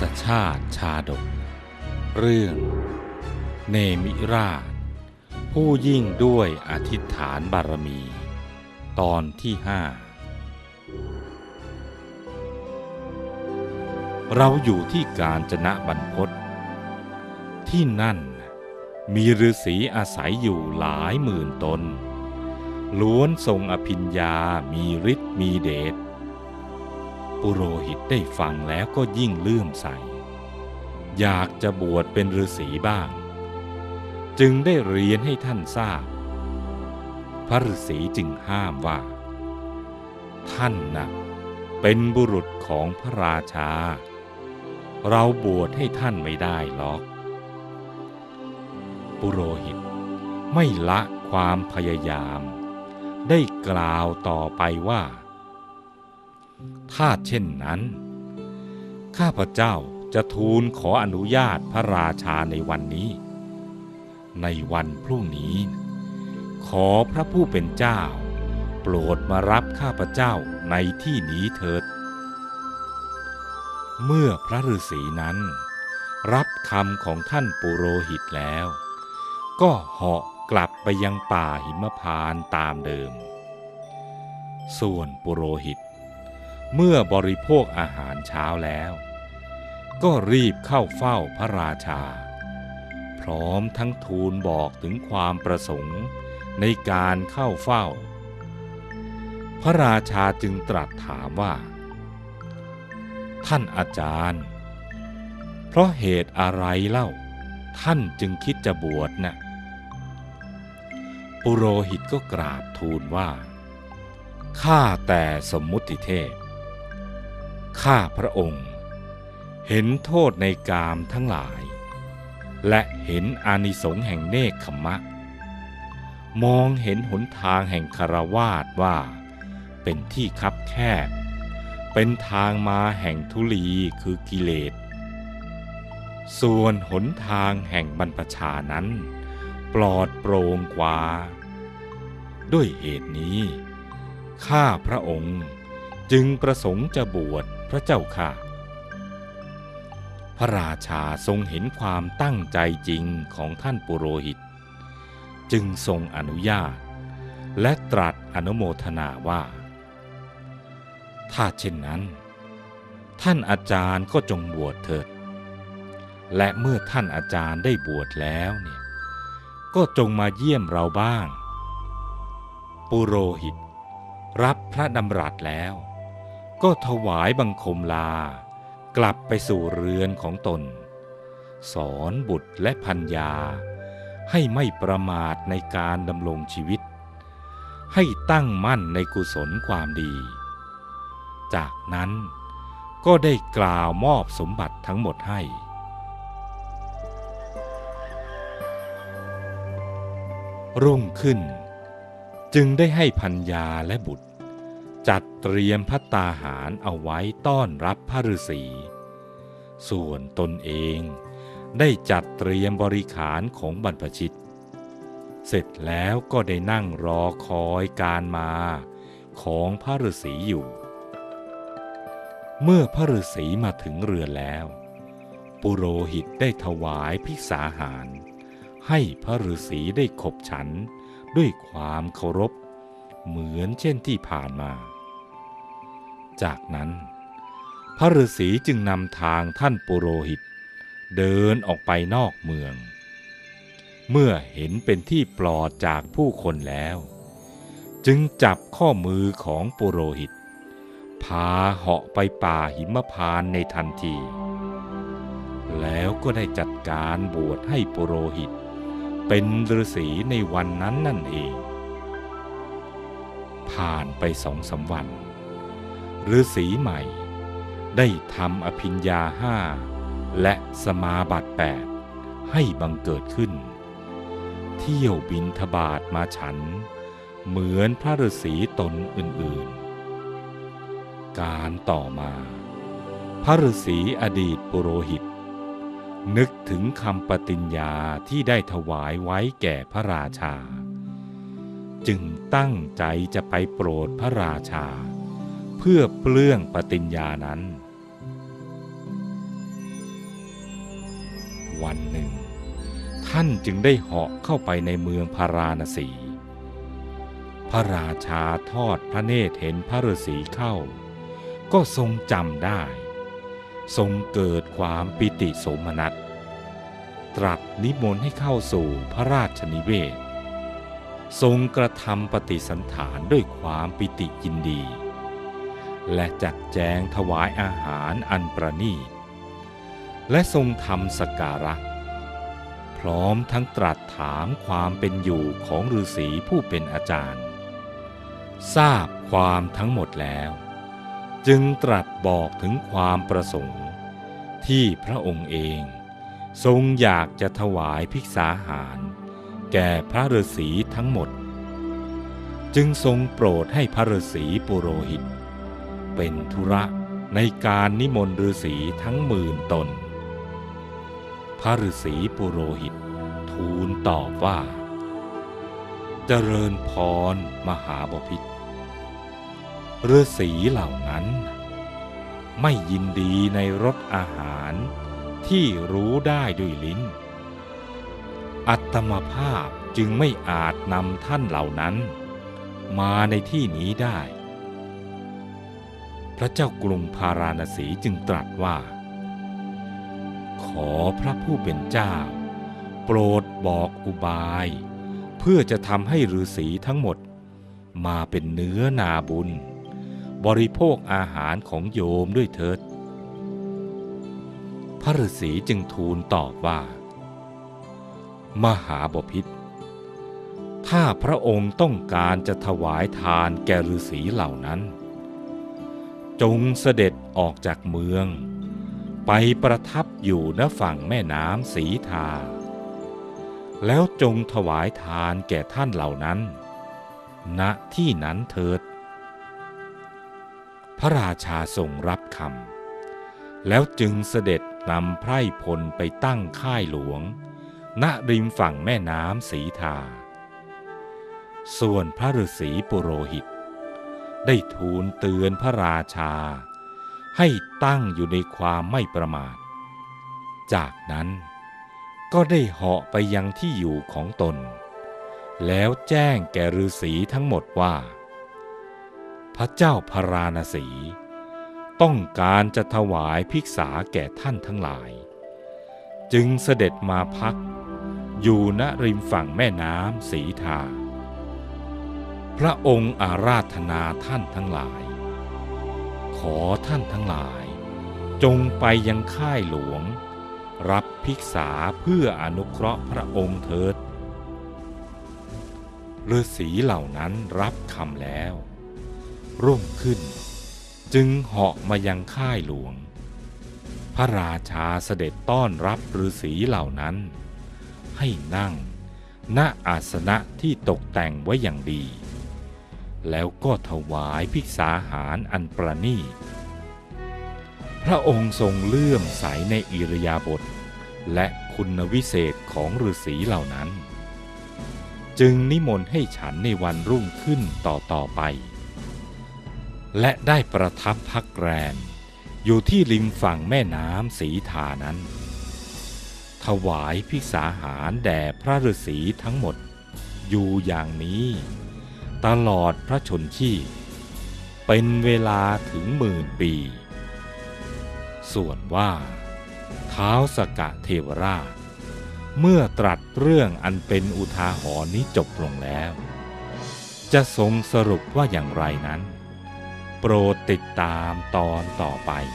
ศชาติชาดก เรื่อง เนมิราช ผู้ยิ่งด้วยอธิษฐานบารมี ตอนที่ห้าเราอยู่ที่กาญจนะบรรพตที่นั่นมีฤาษีอาศัยอยู่หลายหมื่นตน ล้วนทรงอภิญญามีฤทธิ์มีเดช ปุโรหิตได้ฟังแล้วก็ยิ่งเลื่อมใส อยากจะบวชเป็นฤาษีบ้าง จึงได้เรียนให้ท่านทราบ พระฤาษีจึงห้ามว่า ท่านนะ่ะเป็นบุรุษของพระราชา เราบวชให้ท่านไม่ได้หรอก ปุโรหิตไม่ละความพยายาม ได้กล่าวต่อไปว่า ถ้าเช่นนั้น ข้าพเจ้าจะทูลขออนุญาตพระราชาในวันนี้ ในวันพรุ่งนี้ ขอพระผู้เป็นเจ้า โปรดมารับข้าพเจ้าในที่นี้เถิด เมื่อพระฤาษีนั้น รับคำของท่านปุโรหิตแล้ว ก็เหาะกลับไปยังป่าหิมพานต์ตามเดิม ส่วนปุโรหิต เมื่อบริโภคอาหารเช้าแล้ว ก็รีบเข้าเฝ้าพระราชา พร้อมทั้งทูลบอกถึงความประสงค์ในการเข้าเฝ้า พระราชาจึงตรัสถามว่า ท่านอาจารย์ เพราะเหตุอะไรเล่า ท่านจึงคิดจะบวชนะ่ะปุโรหิตก็กราบทูลว่า ข้าแต่สมมุติเทพ ข้าพระองค์ เห็นโทษในกามทั้งหลาย และเห็นอานิสงส์แห่งเนคขมะ มองเห็นหนทางแห่งคารวาสว่า เป็นที่คับแคบ เป็นทางมาแห่งทุลีคือกิเลส ส่วนหนทางแห่งบรรพชานั้น ปลอดโปร่งกว่า ด้วยเหตุนี้ ข้าพระองค์จึงประสงค์จะบวช พระเจ้าค่ะ พระราชาทรงเห็นความตั้งใจจริงของท่านปุโรหิต จึงทรงอนุญาต และตรัสอนุโมทนาว่า ถ้าเช่นนั้น ท่านอาจารย์ก็จงบวชเถิด และเมื่อท่านอาจารย์ได้บวชแล้วเนี่ยก็จงมาเยี่ยมเราบ้าง ปุโรหิต รับพระดำรัสแล้ว ก็ถวายบังคมลา กลับไปสู่เรือนของตน สอนบุตรและพัญญา ให้ไม่ประมาทในการดำรงชีวิต ให้ตั้งมั่นในกุศลความดี จากนั้นก็ได้กล่าวมอบสมบัติทั้งหมดให้รุ่งขึ้น จึงได้ให้พัญญาและบุตร จัดเตรียมพัตตาหารเอาไว้ต้อนรับพระฤาษี ส่วนตนเองได้จัดเตรียมบริขารของบรรพชิต เสร็จแล้วก็ได้นั่งรอคอยการมาของพระฤาษีอยู่ เมื่อพระฤาษีมาถึงเรือนแล้ว ปุโรหิตได้ถวายภิกษาหาร ให้พระฤาษีได้ขบฉันด้วยความเคารพ เหมือนเช่นที่ผ่านมา จากนั้น พระฤาษีจึงนำทางท่านปุโรหิต เดินออกไปนอกเมือง เมื่อเห็นเป็นที่ปลอดจากผู้คนแล้ว จึงจับข้อมือของปุโรหิต พาเหาะไปป่าหิมพานในทันที แล้วก็ได้จัดการบวชให้ปุโรหิต เป็นฤาษีในวันนั้นนั่นเองผ่านไปสองสามวัน ฤาษีใหม่ ได้ทำอภิญญาห้าและสมาบัติแปดให้บังเกิดขึ้น เที่ยวบินทบาทมาฉัน เหมือนพระฤาษีตนอื่นๆ การต่อมา พระฤาษีอดีตปุโรหิต นึกถึงคำปฏิญญาที่ได้ถวายไว้แก่พระราชา จึงตั้งใจจะไปโปรดพระราชา พื่อเปลื้องปฏิญญานั้น วันหนึ่ง ท่านจึงได้เหาะเข้าไปในเมืองพาราณสี พระราชาทอดพระเนตรเห็นพระฤาษีเข้า ก็ทรงจำได้ ทรงเกิดความปิติสมนัสตรัสนิมนต์ให้เข้าสู่พระราชนิเวศ ทรงกระทำปฏิสันฐานด้วยความปิติยินดี และจัดแจงถวายอาหารอันประณีตและทรงทำสกการะ พร้อมทั้งตรัสถามความเป็นอยู่ของฤาษีผู้เป็นอาจารย์ ทราบความทั้งหมดแล้ว จึงตรัสบอกถึงความประสงค์ ที่พระองค์เองทรงอยากจะถวายภิกษาหาร แก่พระฤาษีทั้งหมด จึงทรงโปรดให้พระฤาษีปุโรหิต เป็นธุระในการนิมนต์ฤาษีทั้งหมื่นตน พระฤาษีปุโรหิต ทูลตอบว่า เจริญพรมหาบพิตรฤาษีเหล่านั้น ไม่ยินดีในรสอาหารที่รู้ได้ด้วยลิ้น อัตมภาพจึงไม่อาจนำท่านเหล่านั้น มาในที่นี้ได้ พระเจ้ากรุงพาราณสีจึงตรัสว่า ขอพระผู้เป็นเจ้า โปรดบอกอุบาย เพื่อจะทำให้ฤาษีทั้งหมด มาเป็นเนื้อนาบุญ บริโภคอาหารของโยมด้วยเถิด พระฤาษีจึงทูลตอบว่า มหาบพิตรถ้าพระองค์ต้องการจะถวายทานแก่ฤาษีเหล่านั้น จงเสด็จออกจากเมือง ไปประทับอยู่ณฝั่งแม่น้ำสีทา แล้วจงถวายทานแก่ท่านเหล่านั้น ณที่นั้นเถิด พระราชาทรงรับคำแล้วจึงเสด็จนำไพร่พลไปตั้งค่ายหลวง ณริมฝั่งแม่น้ำสีทา ส่วนพระฤาษีปุโรหิต ได้ทูลเตือนพระราชา ให้ตั้งอยู่ในความไม่ประมาท จากนั้นก็ได้เหาะไปยังที่อยู่ของตน แล้วแจ้งแก่ฤาษีทั้งหมดว่า พระเจ้าพาราณสี ต้องการจะถวายภิกษาแก่ท่านทั้งหลาย จึงเสด็จมาพัก อยู่ณริมฝั่งแม่น้ำสีทา พระองค์อาราธนาท่านทั้งหลาย ขอท่านทั้งหลาย จงไปยังค่ายหลวง รับภิกษาเพื่ออนุเคราะห์พระองค์เถิดฤาษีเหล่านั้นรับคำแล้ว รุ่งขึ้น จึงเหาะมายังค่ายหลวง พระราชาเสด็จต้อนรับฤาษีเหล่านั้น ให้นั่งณอาสนะที่ตกแต่งไว้อย่างดี แล้วก็ถวายภิกษาหารอันประณีพระองค์ทรงเลื่อมใสในอิรยาบถและคุณวิเศษของฤาษีเหล่านั้น จึงนิมนต์ให้ฉันในวันรุ่งขึ้นต่อต่อไป และได้ประทับพักแรม อยู่ที่ริมฝั่งแม่น้ำสีทานั้น ถวายพิสาหารแด่พระฤาษีทั้งหมดอยู่อย่างนี้ ตลอดพระชนชีพ เป็นเวลาถึงหมื่นปี ส่วนว่าเท้าสกะเทวราช เมื่อตรัสเรื่องอันเป็นอุทาหรณ์นี้จบลงแล้ว จะทรงสรุปว่าอย่างไรนั้น โปรดติดตามตอนต่อไป「